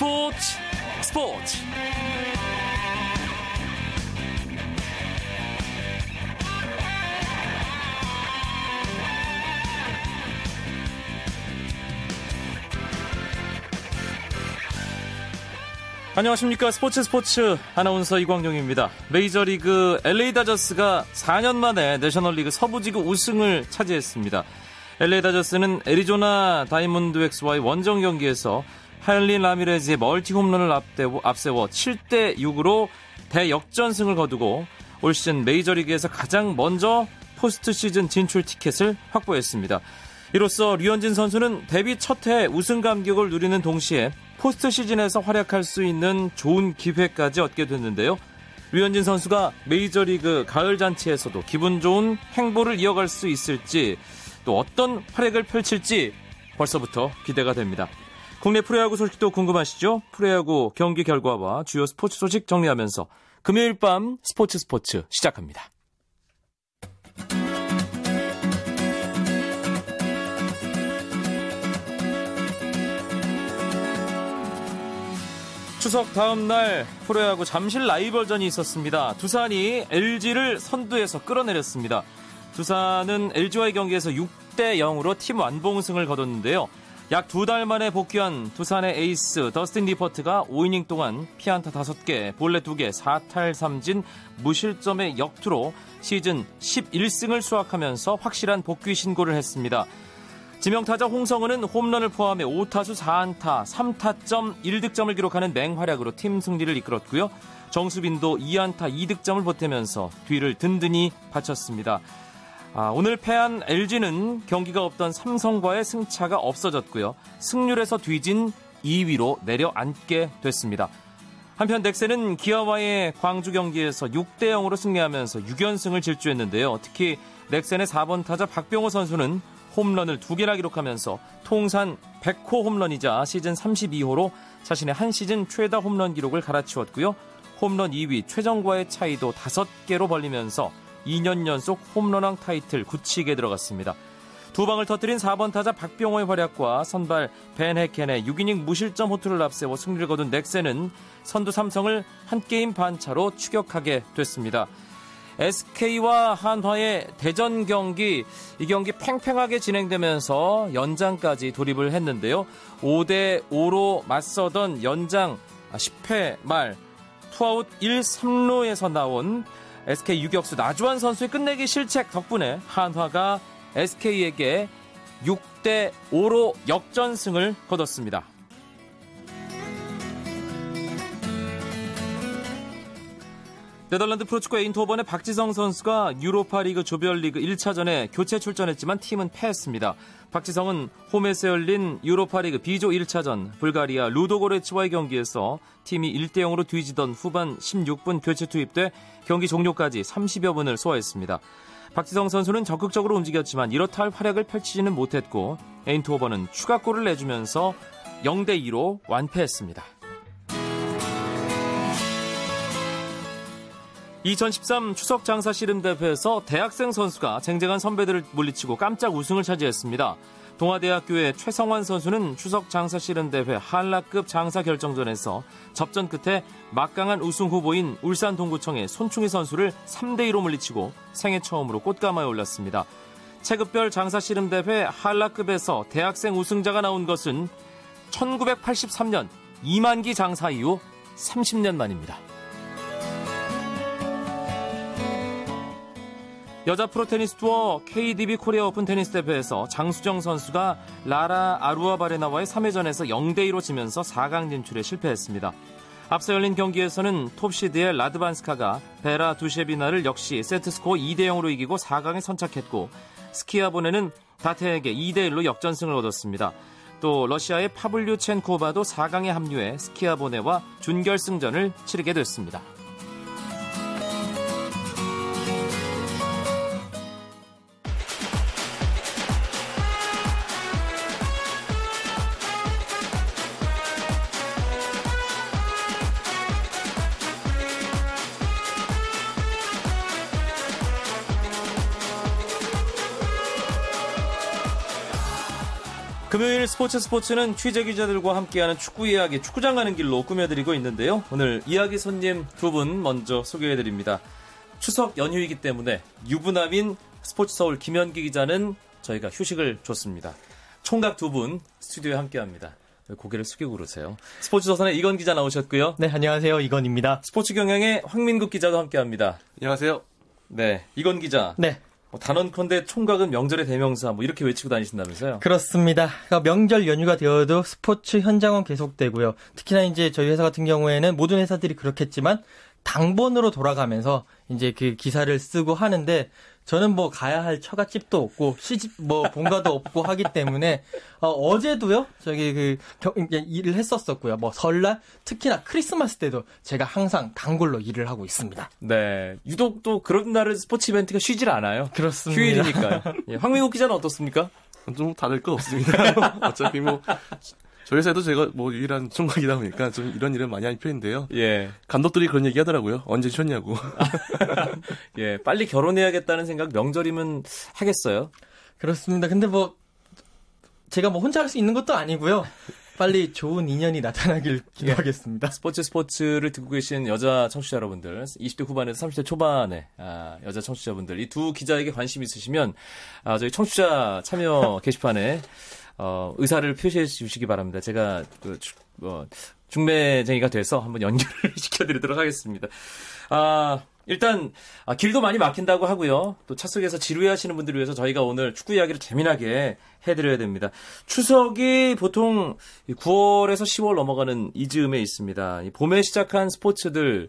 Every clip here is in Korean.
스포츠 스포츠 안녕하십니까 스포츠 스포츠 아나운서 이광용입니다. 메이저리그 LA 다저스가 4년 만에 내셔널리그 서부지구 우승을 차지했습니다. LA 다저스는 애리조나 다이아몬드백스와의 원정 경기에서 핸리 라미레즈의 멀티 홈런을 앞세워 7대 6으로 대역전승을 거두고 올 시즌 메이저리그에서 가장 먼저 포스트 시즌 진출 티켓을 확보했습니다. 이로써 류현진 선수는 데뷔 첫 해 우승 감격을 누리는 동시에 포스트 시즌에서 활약할 수 있는 좋은 기회까지 얻게 됐는데요. 류현진 선수가 메이저리그 가을 잔치에서도 기분 좋은 행보를 이어갈 수 있을지 또 어떤 활약을 펼칠지 벌써부터 기대가 됩니다. 국내 프로야구 소식도 궁금하시죠? 프로야구 경기 결과와 주요 스포츠 소식 정리하면서 금요일 밤 스포츠 스포츠 시작합니다. 추석 다음 날 프로야구 잠실 라이벌전이 있었습니다. 두산이 LG를 선두에서 끌어내렸습니다. 두산은 LG와의 경기에서 6대 0으로 팀 완봉승을 거뒀는데요. 약 두 달 만에 복귀한 두산의 에이스 더스틴 니퍼트가 5이닝 동안 피안타 5개, 볼넷 2개, 4탈삼진 무실점의 역투로 시즌 11승을 수확하면서 확실한 복귀 신고를 했습니다. 지명타자 홍성흔은 홈런을 포함해 5타수 4안타, 3타점 1득점을 기록하는 맹활약으로 팀 승리를 이끌었고요. 정수빈도 2안타 2득점을 보태면서 뒤를 든든히 바쳤습니다. 아, 오늘 패한 LG는 경기가 없던 삼성과의 승차가 없어졌고요. 승률에서 뒤진 2위로 내려앉게 됐습니다. 한편 넥센은 기아와의 광주 경기에서 6대 0으로 승리하면서 6연승을 질주했는데요. 특히 넥센의 4번 타자 박병호 선수는 홈런을 두 개나 기록하면서 통산 100호 홈런이자 시즌 32호로 자신의 한 시즌 최다 홈런 기록을 갈아치웠고요. 홈런 2위 최정과의 차이도 5개로 벌리면서 2년 연속 홈런왕 타이틀 굳히게 들어갔습니다. 두 방을 터뜨린 4번 타자 박병호의 활약과 선발 벤 해켄의 6이닝 무실점 호투를 앞세워 승리를 거둔 넥센은 선두 삼성을 한 게임 반 차로 추격하게 됐습니다. SK와 한화의 대전 경기 이 경기 팽팽하게 진행되면서 연장까지 돌입을 했는데요. 5대 5로 맞서던 연장 10회 말 투아웃 1, 3루에서 나온 SK 유격수 나주환 선수의 끝내기 실책 덕분에 한화가 SK에게 6대 5로 역전승을 거뒀습니다. 네덜란드 프로축구 에인트호번의 박지성 선수가 유로파리그 조별리그 1차전에 교체 출전했지만 팀은 패했습니다. 박지성은 홈에서 열린 유로파리그 B조 1차전 불가리아 루도고레츠와의 경기에서 팀이 1대 0으로 뒤지던 후반 16분 교체 투입돼 경기 종료까지 30여 분을 소화했습니다. 박지성 선수는 적극적으로 움직였지만 이렇다 할 활약을 펼치지는 못했고 에인토버는 추가골을 내주면서 0대 2로 완패했습니다. 2013 추석 장사 씨름 대회에서 대학생 선수가 쟁쟁한 선배들을 물리치고 깜짝 우승을 차지했습니다. 동아대학교의 최성환 선수는 추석 장사 씨름 대회 한라급 장사 결정전에서 접전 끝에 막강한 우승 후보인 울산 동구청의 손충희 선수를 3대 2로 물리치고 생애 처음으로 꽃가마에 올랐습니다. 체급별 장사 씨름 대회 한라급에서 대학생 우승자가 나온 것은 1983년 2만기 장사 이후 30년 만입니다. 여자 프로 테니스 투어 KDB 코리아 오픈 테니스 대회에서 장수정 선수가 라라 아루아바레나와의 3회전에서 0대2로 지면서 4강 진출에 실패했습니다. 앞서 열린 경기에서는 톱시드의 라드반스카가 베라 두셰비나를 역시 세트스코어 2대0으로 이기고 4강에 선착했고 스키아보네는 다테에게 2대1로 역전승을 얻었습니다. 또 러시아의 파블류첸코바도 4강에 합류해 스키아보네와 준결승전을 치르게 됐습니다. 금요일 스포츠 스포츠는 취재 기자들과 함께하는 축구 이야기, 축구장 가는 길로 꾸며드리고 있는데요. 오늘 이야기 손님 두 분 먼저 소개해드립니다. 추석 연휴이기 때문에 유부남인 스포츠 서울 김현기 기자는 저희가 휴식을 줬습니다. 총각 두 분 스튜디오에 함께합니다. 고개를 숙이고 그러세요. 스포츠 조선의 이건 기자 나오셨고요. 네, 안녕하세요. 이건입니다. 스포츠 경향의 황민국 기자도 함께합니다. 안녕하세요. 네, 이건 기자. 네. 뭐 단언컨대 총각은 명절의 대명사 뭐 이렇게 외치고 다니신다면서요? 그렇습니다. 그러니까 명절 연휴가 되어도 스포츠 현장은 계속되고요. 특히나 이제 저희 회사 같은 경우에는 모든 회사들이 그렇겠지만 당번으로 돌아가면서 이제 그 기사를 쓰고 하는데 저는 뭐 가야 할 처갓집도 없고 시집 뭐 본가도 없고 하기 때문에 어, 제도요 저기 그 겨, 일을 했었었고요. 뭐 설날 특히나 크리스마스 때도 제가 항상 단골로 일을 하고 있습니다. 네, 유독 또 그런 날은 스포츠 이벤트가 쉬질 않아요. 그렇습니다. 휴일이니까요. 예, 황민국 기자는 어떻습니까? 좀 다를 거 없습니다. 어차피 뭐 저희 회사에도 제가 뭐 유일한 총각이다 보니까 좀 이런 일을 많이 하는 편인데요. 예. 감독들이 그런 얘기 하더라고요. 언제 쉬었냐고. 예, 빨리 결혼해야겠다는 생각 명절이면 하겠어요? 그렇습니다. 근데 뭐 제가 뭐 혼자 할 수 있는 것도 아니고요. 빨리 좋은 인연이 나타나길 기도하겠습니다. 예. 스포츠 스포츠를 듣고 계신 여자 청취자 여러분들, 20대 후반에서 30대 초반에 아, 여자 청취자분들 이 두 기자에게 관심 있으시면 아, 저희 청취자 참여 게시판에 어, 의사를 표시해 주시기 바랍니다. 제가 그, 뭐, 중매쟁이가 돼서 한번 연결을 시켜드리도록 하겠습니다. 아, 일단 아, 길도 많이 막힌다고 하고요. 또 차 속에서 지루해하시는 분들을 위해서 저희가 오늘 축구 이야기를 재미나게 해드려야 됩니다. 추석이 보통 9월에서 10월 넘어가는 이 즈음에 있습니다. 봄에 시작한 스포츠들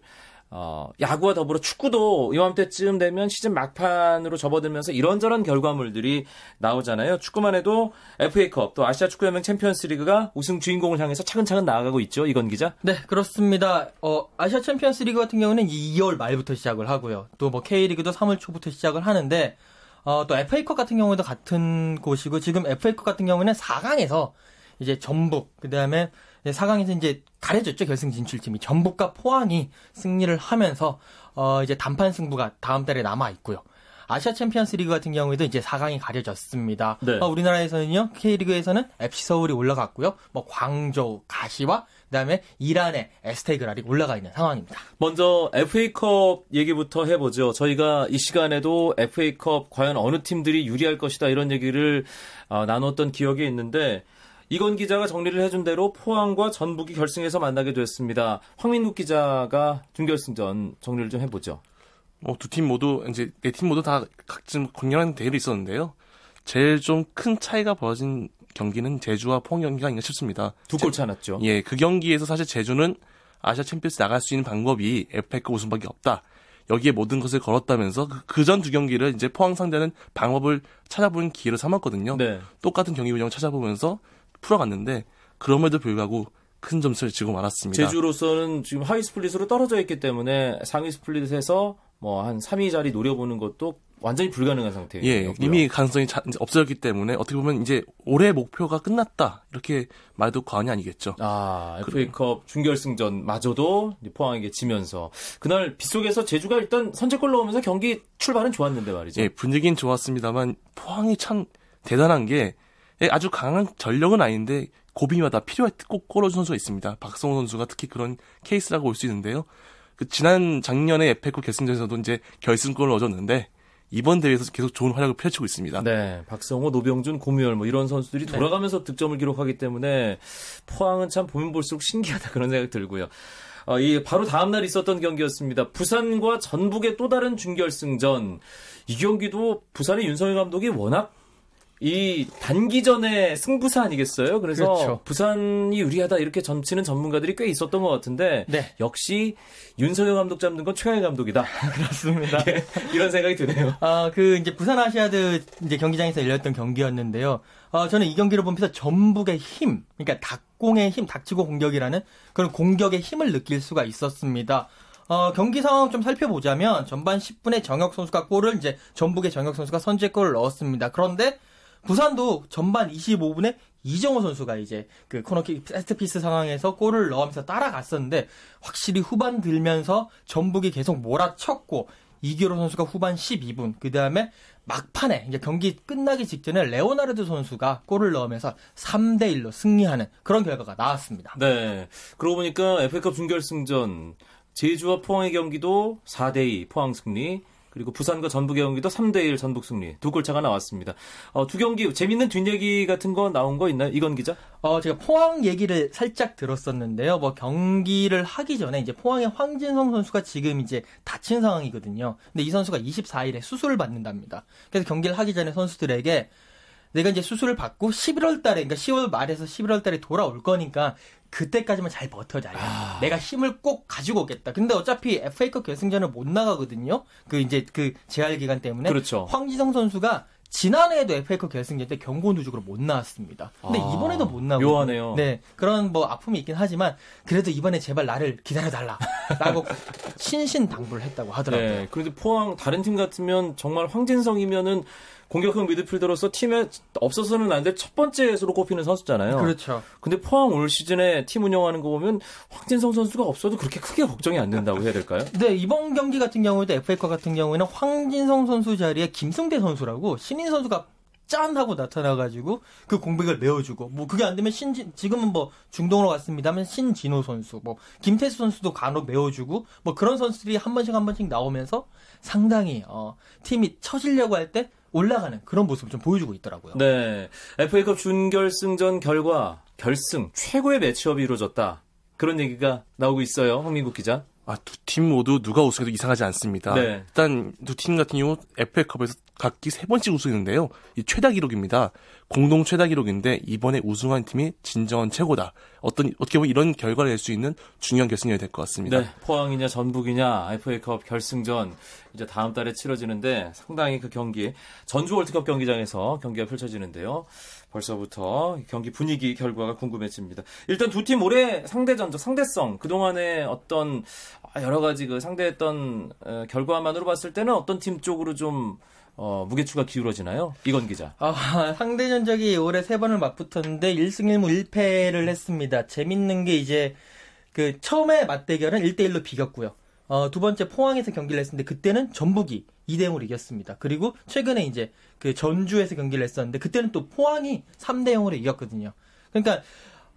어, 야구와 더불어 축구도 이맘때쯤 되면 시즌 막판으로 접어들면서 이런저런 결과물들이 나오잖아요. 축구만 해도 FA컵 또 아시아 축구연맹 챔피언스리그가 우승 주인공을 향해서 차근차근 나아가고 있죠. 이건 기자. 네, 그렇습니다. 어, 아시아 챔피언스리그 같은 경우는 2월 말부터 시작을 하고요. 또 뭐 K리그도 3월 초부터 시작을 하는데 어, 또 FA컵 같은 경우도 같은 곳이고 지금 FA컵 같은 경우는 4강에서 이제 전북 그다음에 4강에서 이제 가려졌죠 결승 진출팀이 전북과 포항이 승리를 하면서 어 이제 단판 승부가 다음 달에 남아 있고요. 아시아 챔피언스 리그 같은 경우에도 이제 4강이 가려졌습니다. 네. 어, 우리나라에서는요, K리그에서는 FC 서울이 올라갔고요. 뭐 광저우, 가시와 그 다음에 이란의 에스테그랄이 올라가 있는 상황입니다. 먼저 FA컵 얘기부터 해보죠. 저희가 이 시간에도 FA컵 과연 어느 팀들이 유리할 것이다 이런 얘기를 어, 나눴던 기억이 있는데 이건 기자가 정리를 해준 대로 포항과 전북이 결승에서 만나게 됐습니다. 황민국 기자가 준결승전 정리를 좀 해보죠. 뭐 두 팀 모두 이제 네 팀 모두 다 각종 강렬한 대결이 있었는데요. 제일 좀 큰 차이가 벌어진 경기는 제주와 포항 경기가 아닌가 싶습니다. 두 골 차났죠. 예, 그 경기에서 사실 제주는 아시아 챔피언스 나갈 수 있는 방법이 FA컵 우승밖에 없다. 여기에 모든 것을 걸었다면서 그 전 두 경기를 이제 포항 상대는 방법을 찾아보는 기회로 삼았거든요. 네. 똑같은 경기 운영을 찾아보면서 풀어갔는데 그럼에도 불구하고 큰 점수를 지고 말았습니다. 제주로서는 지금 하위 스플릿으로 떨어져 있기 때문에 상위 스플릿에서 뭐 한 3위 자리 노려보는 것도 완전히 불가능한 상태예요. 예, 이미 가능성이 자, 없어졌기 때문에 어떻게 보면 이제 올해 목표가 끝났다 이렇게 말도 과언이 아니겠죠. 아 FA컵 준결승전 마저도 포항에게 지면서 그날 빗속에서 제주가 일단 선제골 넣으면서 경기 출발은 좋았는데 말이죠. 예, 분위기는 좋았습니다만 포항이 참 대단한 게 예, 아주 강한 전력은 아닌데 고비마다 필요할 때꼭 골어준 선수가 있습니다. 박성호 선수가 특히 그런 케이스라고 볼 수 있는데요. 그 지난 작년에 에페코 결승전에서도 이제 결승골을 얻었는데 이번 대회에서 계속 좋은 활약을 펼치고 있습니다. 네, 박성호, 노병준, 고무열 뭐 이런 선수들이 네. 돌아가면서 네. 득점을 기록하기 때문에 포항은 참 보면 볼수록 신기하다 그런 생각 들고요. 어, 이 바로 다음 날 있었던 경기였습니다. 부산과 전북의 또 다른 준결승전. 이 경기도 부산의 윤석열 감독이 워낙 이 단기전에 승부사 아니겠어요? 그래서 그렇죠. 부산이 유리하다 이렇게 점치는 전문가들이 꽤 있었던 것 같은데 네. 역시 윤석열 감독 잡는 건 최강의 감독이다. 그렇습니다. 예, 이런 생각이 드네요. 아, 그 이제 부산 아시아드 이제 경기장에서 열렸던 경기였는데요. 어, 저는 이 경기를 보면서 전북의 힘, 그러니까 닭공의 힘, 닥치고 공격이라는 그런 공격의 힘을 느낄 수가 있었습니다. 어, 경기 상황 좀 살펴보자면 전반 10분에 정혁 선수가 골을 이제 전북의 정혁 선수가 선제골을 넣었습니다. 그런데 부산도 전반 25분에 이정호 선수가 이제 그 코너킥 세트피스 상황에서 골을 넣으면서 따라갔었는데 확실히 후반 들면서 전북이 계속 몰아쳤고 이규로 선수가 후반 12분, 그 다음에 막판에 이제 경기 끝나기 직전에 레오나르드 선수가 골을 넣으면서 3대 1로 승리하는 그런 결과가 나왔습니다. 네. 그러고 보니까 FA컵 준결승전 제주와 포항의 경기도 4대 2 포항 승리. 그리고 부산과 전북의 경기도 3대1 전북 승리. 두 골차가 나왔습니다. 어, 두 경기 재밌는 뒷얘기 같은 거 나온 거 있나요? 이건 기자? 어, 제가 포항 얘기를 살짝 들었었는데요. 뭐 경기를 하기 전에 이제 포항의 황진성 선수가 지금 이제 다친 상황이거든요. 근데 이 선수가 24일에 수술을 받는답니다. 그래서 경기를 하기 전에 선수들에게 내가 이제 수술을 받고 11월 달에, 그러니까 10월 말에서 11월 달에 돌아올 거니까 그때까지만 잘 버텨자. 아... 내가 힘을 꼭 가지고 오겠다. 근데 어차피 FA컵 결승전을 못 나가거든요. 그 이제 그 재활 기간 때문에. 그렇죠. 황지성 선수가 지난해에도 FA컵 결승전 때 경고 누적으로 못 나왔습니다. 근데 아, 이번에도 못 나오고 묘하네요. 네 그런 뭐 아픔이 있긴 하지만 그래도 이번에 제발 나를 기다려달라 라고 신신 당부를 했다고 하더라고요. 네, 그런데 포항 다른 팀 같으면 정말 황진성이면은 공격형 미드필더로서 팀에 없어서는 안 될 첫 번째로 꼽히는 선수잖아요. 그렇죠. 근데 포항 올 시즌에 팀 운영하는 거 보면 황진성 선수가 없어도 그렇게 크게 걱정이 안 된다고 해야 될까요? 네, 이번 경기 같은 경우에도 FA컵 같은 경우에는 황진성 선수 자리에 김승대 선수라고 신인 선수가 짠 하고 나타나가지고 그 공백을 메워주고 뭐 그게 안 되면 신진 지금은 뭐 중동으로 갔습니다만 신진호 선수 뭐 김태수 선수도 간혹 메워주고 뭐 그런 선수들이 한 번씩 한 번씩 나오면서 상당히 어 팀이 처지려고 할 때 올라가는 그런 모습을 좀 보여주고 있더라고요. 네. FA컵 준결승전 결과 결승 최고의 매치업이 이루어졌다. 그런 얘기가 나오고 있어요. 황민국 기자. 아, 두 팀 모두 누가 우승해도 이상하지 않습니다. 네. 일단 두 팀 같은 경우 FA컵에서 각기 세 번씩 우승했는데요. 이 최다 기록입니다. 공동 최다 기록인데 이번에 우승한 팀이 진정한 최고다. 어떤 어떻게 보면 이런 결과를 낼 수 있는 중요한 결승전이 될 것 같습니다. 네, 포항이냐 전북이냐 FA컵 결승전 이제 다음 달에 치러지는데 상당히 그 경기 전주 월드컵 경기장에서 경기가 펼쳐지는데요. 벌써부터 경기 분위기 결과가 궁금해집니다. 일단 두 팀 올해 상대 전적, 상대성 그동안의 어떤 여러 가지 그 상대했던 결과만으로 봤을 때는 어떤 팀 쪽으로 좀 어, 무게추가 기울어지나요? 이건 기자. 아, 상대 전적이 올해 세 번을 맞붙었는데 1승 1무 1패를 했습니다. 재밌는 게 이제 그 처음에 맞대결은 1대1로 비겼고요. 어, 두 번째 포항에서 경기를 했었는데 그때는 전북이 2대 0으로 이겼습니다. 그리고 최근에 이제 그 전주에서 경기를 했었는데 그때는 또 포항이 3대 0으로 이겼거든요. 그러니까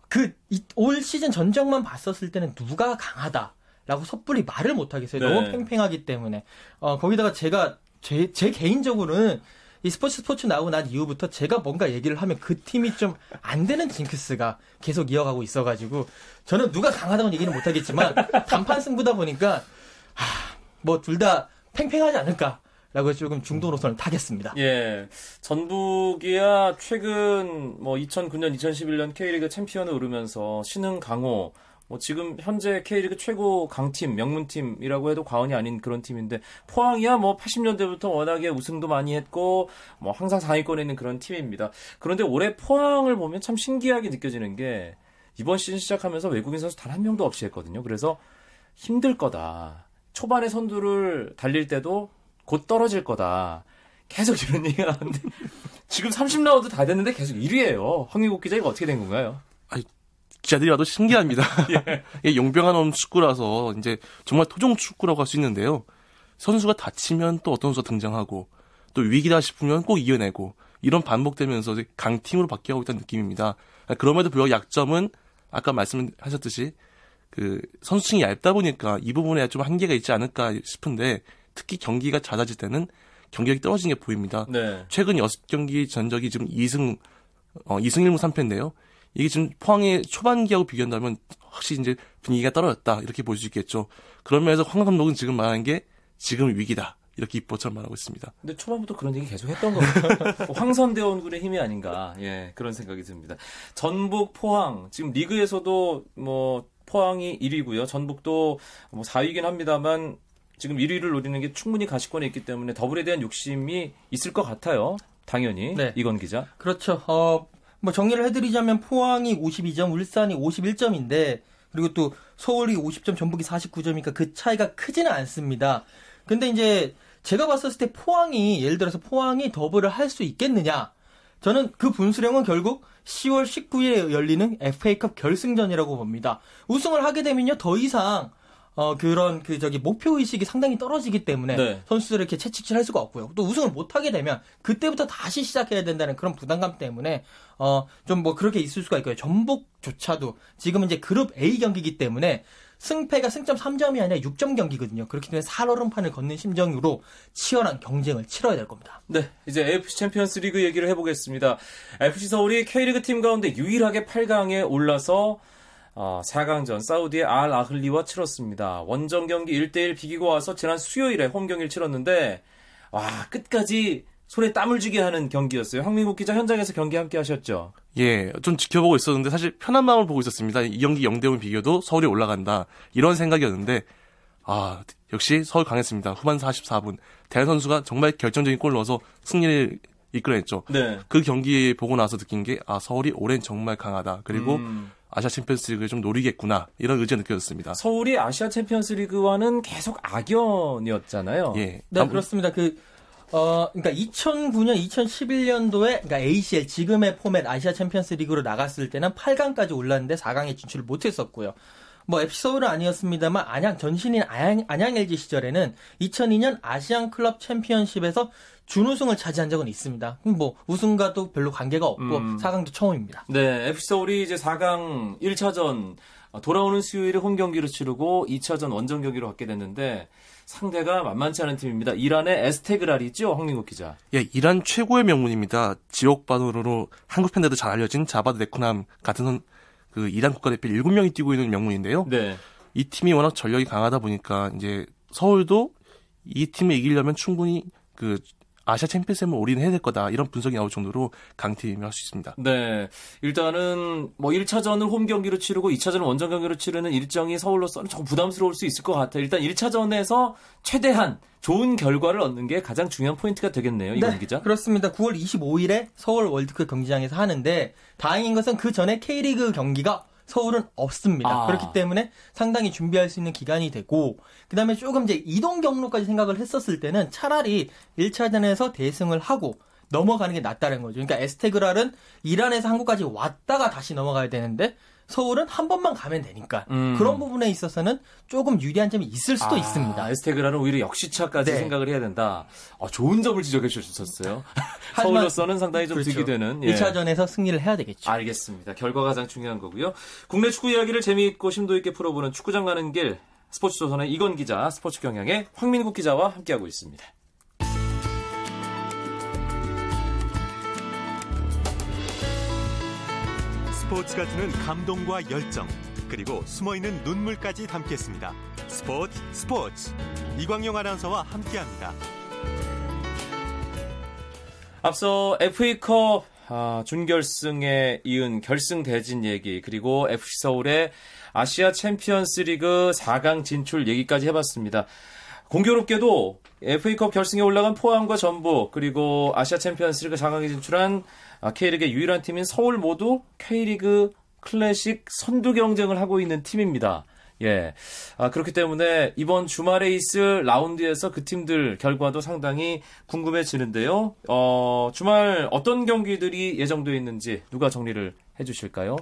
그 올 시즌 전적만 봤었을 때는 누가 강하다라고 섣불리 말을 못 하겠어요. 네. 너무 팽팽하기 때문에. 어, 거기다가 제가 제, 제 개인적으로는 이 스포츠 스포츠 나오고 난 이후부터 제가 뭔가 얘기를 하면 그 팀이 좀 안 되는 징크스가 계속 이어가고 있어가지고 저는 누가 강하다고 얘기는 못하겠지만 단판 승부다 보니까 뭐둘 다 팽팽하지 않을까 라고 조금 중도 노선을 타겠습니다. 예. 전북이야 최근 뭐 2009년, 2011년 K리그 챔피언을 오르면서 신흥 강호 뭐 지금 현재 K리그 최고 강팀, 명문팀이라고 해도 과언이 아닌 그런 팀인데 포항이야 뭐 80년대부터 워낙에 우승도 많이 했고 뭐 항상 상위권에 있는 그런 팀입니다. 그런데 올해 포항을 보면 참 신기하게 느껴지는 게 이번 시즌 시작하면서 외국인 선수 단 한 명도 없이 했거든요. 그래서 힘들 거다. 초반에 선두를 달릴 때도 곧 떨어질 거다. 계속 이런 얘기가 나오는데 지금 30라운드 다 됐는데 계속 1위예요. 황미국 기자 이거 어떻게 된 건가요? 아니 기자들이 와도 신기합니다. 예. 용병한 축구라서 이제 정말 토종 축구라고 할 수 있는데요. 선수가 다치면 또 어떤 선수가 등장하고 또 위기다 싶으면 꼭 이겨내고 이런 반복되면서 강팀으로 바뀌어가고 있다는 느낌입니다. 그럼에도 불구하고 약점은 아까 말씀하셨듯이 그 선수층이 얇다 보니까 이 부분에 좀 한계가 있지 않을까 싶은데 특히 경기가 잦아질 때는 경기력이 떨어지는 게 보입니다. 네. 최근 6경기 전적이 지금 2승 어, 2승 1무 3패인데요. 이게 지금 포항의 초반기하고 비교한다면 확실히 이제 분위기가 떨어졌다 이렇게 볼 수 있겠죠. 그런 면에서 황 감독은 지금 말하는 게 지금 위기다. 이렇게 입보처럼 말하고 있습니다. 근데 초반부터 그런 얘기 계속 했던 거예요. 황선대원군의 힘이 아닌가. 예, 그런 생각이 듭니다. 전북, 포항. 지금 리그에서도 뭐 포항이 1위고요. 전북도 뭐 4위긴 합니다만 지금 1위를 노리는 게 충분히 가시권에 있기 때문에 더블에 대한 욕심이 있을 것 같아요. 당연히 네. 이건 기자. 그렇죠. 어, 뭐 정리를 해드리자면 포항이 52점, 울산이 51점인데 그리고 또 서울이 50점, 전북이 49점이니까 그 차이가 크지는 않습니다. 근데 이제 제가 봤었을 때 포항이 예를 들어서 포항이 더블을 할 수 있겠느냐? 저는 그 분수령은 결국 10월 19일에 열리는 FA컵 결승전이라고 봅니다. 우승을 하게 되면요 더 이상 어, 그런 그 저기 목표 의식이 상당히 떨어지기 때문에 네. 선수들을 이렇게 채찍질 할 수가 없고요. 또 우승을 못 하게 되면 그때부터 다시 시작해야 된다는 그런 부담감 때문에 어, 좀 뭐 그렇게 있을 수가 있고요. 전북조차도 지금은 이제 그룹 A 경기이기 때문에 승패가 승점 3점이 아니라 6점 경기거든요. 그렇기 때문에 살얼음판을 걷는 심정으로 치열한 경쟁을 치러야 될 겁니다. 네, 이제 AFC 챔피언스 리그 얘기를 해보겠습니다. FC 서울이 K리그 팀 가운데 유일하게 8강에 올라서 어, 4강전 사우디의 알 아흘리와 치렀습니다. 원정 경기 1대1 비기고 와서 지난 수요일에 홈 경기를 치렀는데 와 끝까지 손에 땀을 쥐게 하는 경기였어요. 황민국 기자 현장에서 경기 함께 하셨죠. 예, 좀 지켜보고 있었는데 사실 편한 마음을 보고 있었습니다. 이 경기 0대0 비겨도 서울이 올라간다. 이런 생각이었는데 아, 역시 서울 강했습니다. 후반 44분. 데얀 선수가 정말 결정적인 골을 넣어서 승리를 이끌어냈죠. 네. 그 경기 보고 나서 느낀 게 아, 서울이 올해는 정말 강하다. 그리고 음. 아시아 챔피언스 리그를 좀 노리겠구나. 이런 의지가 느껴졌습니다. 서울이 아시아 챔피언스 리그와는 계속 악연이었잖아요. 예. 네, 남- 그렇습니다. 그, 어, 그러니까 2009년, 2011년도에, 그러니까 ACL, 지금의 포맷 아시아 챔피언스 리그로 나갔을 때는 8강까지 올랐는데 4강에 진출을 못했었고요. 뭐, FC 서울은 아니었습니다만, 안양, 전신인 안양, 안양 LG 시절에는 2002년 아시안 클럽 챔피언십에서 준우승을 차지한 적은 있습니다. 그럼 뭐, 우승과도 별로 관계가 없고, 음. 4강도 처음입니다. 네, FC 서울이 이제 4강 1차전 돌아오는 수요일에 홈 경기를 치르고 2차전 원정 경기로 갖게 됐는데 상대가 만만치 않은 팀입니다. 이란의 에스테그랄이죠, 황민국 기자. 예, 이란 최고의 명문입니다. 지옥반으로 한국 팬들도 잘 알려진 자바드 네쿠남 같은 선- 그 이란 국가대표 7명이 뛰고 있는 명문인데요. 네. 이 팀이 워낙 전력이 강하다 보니까 이제 서울도 이 팀을 이기려면 충분히 그 아시아 챔피언스에 올인해야 될 거다 이런 분석이 나올 정도로 강팀이라고 할수 있습니다. 네. 일단은 뭐 1차전을 홈 경기로 치르고 2차전을 원정 경기로 치르는 일정이 서울로서는 조금 부담스러울 수 있을 것 같아요. 일단 1차전에서 최대한 좋은 결과를 얻는 게 가장 중요한 포인트가 되겠네요. 이건 기자. 그렇습니다. 9월 25일에 서울 월드컵 경기장에서 하는데 다행인 것은 그 전에 K리그 경기가 서울은 없습니다. 아. 그렇기 때문에 상당히 준비할 수 있는 기간이 되고 그다음에 조금 이제 이동 경로까지 생각을 했었을 때는 차라리 1차전에서 대승을 하고 넘어가는 게 낫다는 거죠. 그러니까 에스테그랄은 이란에서 한국까지 왔다가 다시 넘어가야 되는데 서울은 한 번만 가면 되니까 음. 그런 부분에 있어서는 조금 유리한 점이 있을 수도 아, 있습니다. 에스테그라는 오히려 역시차까지 네. 생각을 해야 된다. 어, 좋은 점을 지적해 주셨어요. 서울로서는 상당히 좀 그렇죠. 득이 되는. 예. 1차전에서 승리를 해야 되겠죠. 알겠습니다. 결과가 가장 중요한 거고요. 국내 축구 이야기를 재미있고 심도 있게 풀어보는 축구장 가는 길 스포츠조선의 이건 기자, 스포츠 경향의 황민국 기자와 함께하고 있습니다. 스포츠가 주는 감동과 열정 그리고 숨어있는 눈물까지 담겠습니다. 스포츠 스포츠 이광용 아나운서와 함께합니다. 앞서 FA컵 아, 준결승에 이은 결승 대진 얘기 그리고 FC 서울의 아시아 챔피언스 리그 4강 진출 얘기까지 해봤습니다. 공교롭게도 FA컵 결승에 올라간 포항과 전북 그리고 아시아 챔피언스 리그 4강에 진출한 아, K리그의 유일한 팀인 서울 모두 K리그 클래식 선두 경쟁을 하고 있는 팀입니다. 예. 아, 그렇기 때문에 이번 주말에 있을 라운드에서 그 팀들 결과도 상당히 궁금해지는데요. 어, 주말 어떤 경기들이 예정되어 있는지 누가 정리를 해 주실까요?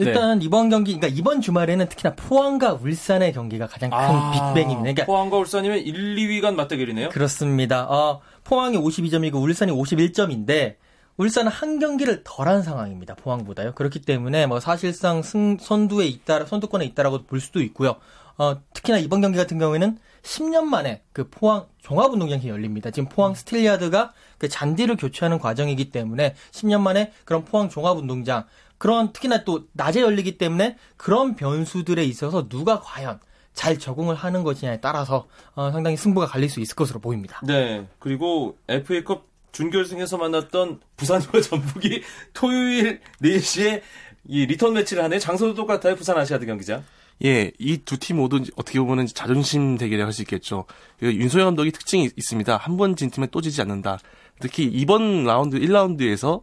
일단 이번 경기, 그러니까 이번 주말에는 특히나 포항과 울산의 경기가 가장 큰 빅뱅입니다. 그러니까 포항과 울산이면 1, 2위 간 맞대결이네요. 그렇습니다. 어, 포항이 52점이고 울산이 51점인데 울산은 한 경기를 덜한 상황입니다. 포항보다요. 그렇기 때문에 뭐 사실상 승, 선두에 있다, 선두권에 있다라고 볼 수도 있고요. 어, 특히나 이번 경기 같은 경우에는 10년 만에 그 포항 종합운동장이 열립니다. 지금 포항 스틸야드가 그 잔디를 교체하는 과정이기 때문에 10년 만에 그런 포항 종합운동장 그런 특히나 또 낮에 열리기 때문에 그런 변수들에 있어서 누가 과연 잘 적응을 하는 것이냐에 따라서 어, 상당히 승부가 갈릴 수 있을 것으로 보입니다. 네. 그리고 FA컵 준결승에서 만났던 부산과 전북이 토요일 4시에 이 리턴 매치를 하네요. 장소도 똑같아요. 부산 아시아드 경기장. 예, 이 두 팀 모두 어떻게 보면 자존심 대결이라고 할수 있겠죠. 그 윤성효 감독이 특징이 있- 있습니다. 한 번 진 팀에 또 지지 않는다. 특히 이번 라운드 1라운드에서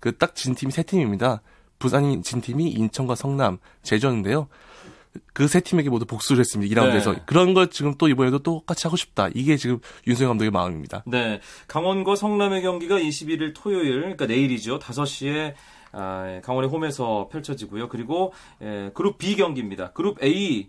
그 딱 진 팀이 세 팀입니다. 부산이 진 팀이 인천과 성남, 제주였는데요. 그 세 팀에게 모두 복수를 했습니다. 2라운드에서. 네. 그런 걸 지금 또 이번에도 똑같이 하고 싶다. 이게 지금 윤석열 감독의 마음입니다. 네. 강원과 성남의 경기가 21일 토요일, 그러니까 내일이죠. 5시에 아, 강원의 홈에서 펼쳐지고요. 그리고 예, 그룹 B 경기입니다. 그룹 A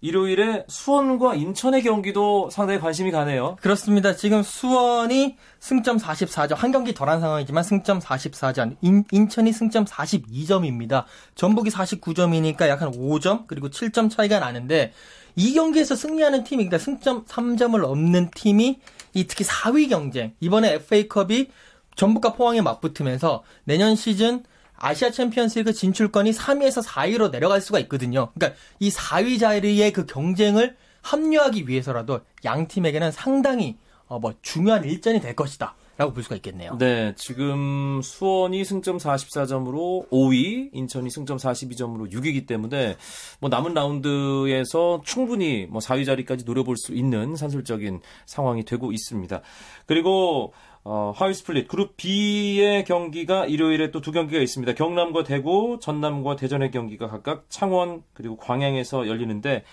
일요일에 수원과 인천의 경기도 상당히 관심이 가네요. 그렇습니다. 지금 수원이 승점 44점, 한 경기 덜한 상황이지만 승점 44점, 인, 인천이 승점 42점입니다. 전북이 49점이니까 약 한 5점, 그리고 7점 차이가 나는데, 이 경기에서 승리하는 팀이, 그러니까 승점 3점을 넘는 팀이, 이 특히 4위 경쟁, 이번에 FA컵이 전북과 포항에 맞붙으면서 내년 시즌 아시아 챔피언스리그 진출권이 3위에서 4위로 내려갈 수가 있거든요. 그러니까 이 4위 자리의 그 경쟁을 합류하기 위해서라도 양 팀에게는 상당히 어, 뭐 중요한 일전이 될 것이다. 라고 볼 수가 있겠네요. 네, 지금 수원이 승점 44점으로 5위, 인천이 승점 42점으로 6위이기 때문에 뭐 남은 라운드에서 충분히 뭐 4위 자리까지 노려볼 수 있는 산술적인 상황이 되고 있습니다. 그리고 어, 하위 스플릿 그룹 B의 경기가 일요일에 또 두 경기가 있습니다. 경남과 대구, 전남과 대전의 경기가 각각 창원 그리고 광양에서 열리는데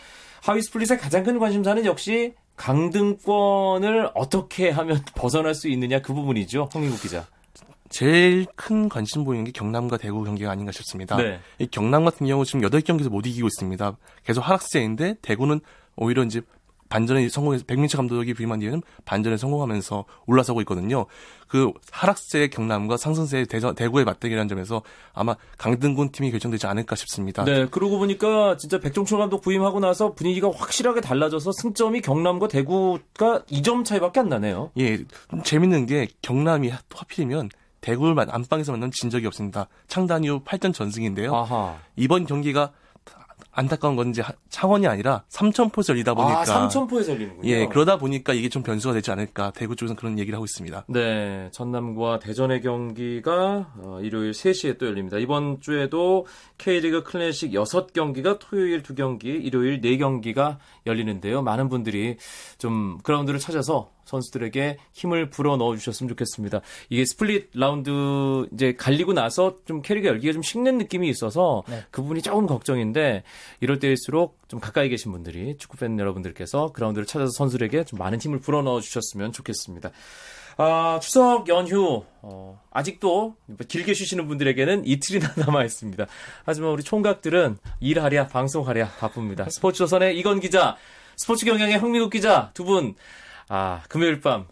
하위 스플릿의 가장 큰 관심사는 역시 강등권을 어떻게 하면 벗어날 수 있느냐 그 부분이죠. 홍민국 기자. 제일 큰 관심 보이는 게 경남과 대구 경기가 아닌가 싶습니다. 네. 이 경남 같은 경우 지금 8경기에서 못 이기고 있습니다. 계속 하락세인데 대구는 오히려 이제 반전에 성공해서 백민철 감독이 부임한 뒤에는 반전에 성공하면서 올라서고 있거든요. 그 하락세의 경남과 상승세의 대전, 대구의 맞대결이라는 점에서 아마 강등군 팀이 결정되지 않을까 싶습니다. 네, 그러고 보니까 진짜 백종철 감독 부임하고 나서 분위기가 확실하게 달라져서 승점이 경남과 대구가 2점 차이밖에 안 나네요. 예, 좀 재밌는 게 경남이 또 하필이면 대구를 만- 안방에서 만난 진 적이 없습니다. 창단 이후 8전 전승인데요. 아하. 이번 경기가 안타까운 건 이제 하- 창원이 아니라 삼천포에서 열리다 보니까 아, 삼천포에서 열리는군요. 예, 그러다 보니까 이게 좀 변수가 되지 않을까. 대구 쪽에서는 그런 얘기를 하고 있습니다. 네, 전남과 대전의 경기가 어, 일요일 3시에 또 열립니다. 이번 주에도 K리그 클래식 6경기가 토요일 2경기, 일요일 4경기가 열리는데요. 많은 분들이 좀 그라운드를 찾아서 선수들에게 힘을 불어 넣어 주셨으면 좋겠습니다. 이게 스플릿 라운드 이제 갈리고 나서 좀 K리그가 열기가 좀 식는 느낌이 있어서 네. 그 부분이 조금 걱정인데 이럴 때일수록 좀 가까이 계신 분들이 축구 팬 여러분들께서 그라운드를 찾아서 선수들에게 좀 많은 힘을 불어 넣어 주셨으면 좋겠습니다. 아, 추석 연휴, 어, 아직도 길게 쉬시는 분들에게는 이틀이나 남아 있습니다. 하지만 우리 총각들은 일하랴, 방송하랴 바쁩니다. 스포츠 조선의 이건 기자, 스포츠 경향의 황민국 기자 두 분, 아, 금요일 밤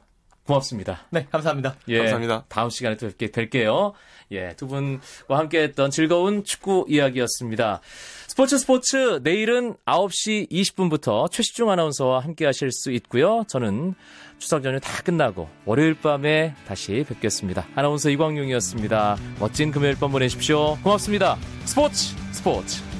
고맙습니다. 네, 감사합니다. 예, 감사합니다. 다음 시간에 또 뵙게 뵐게요. 예, 두 분과 함께 했던 즐거운 축구 이야기였습니다. 스포츠 스포츠 내일은 9시 20분부터 최시중 아나운서와 함께 하실 수 있고요. 저는 추석 연휴 다 끝나고 월요일 밤에 다시 뵙겠습니다. 아나운서 이광용이었습니다. 멋진 금요일 밤 보내십시오. 고맙습니다. 스포츠 스포츠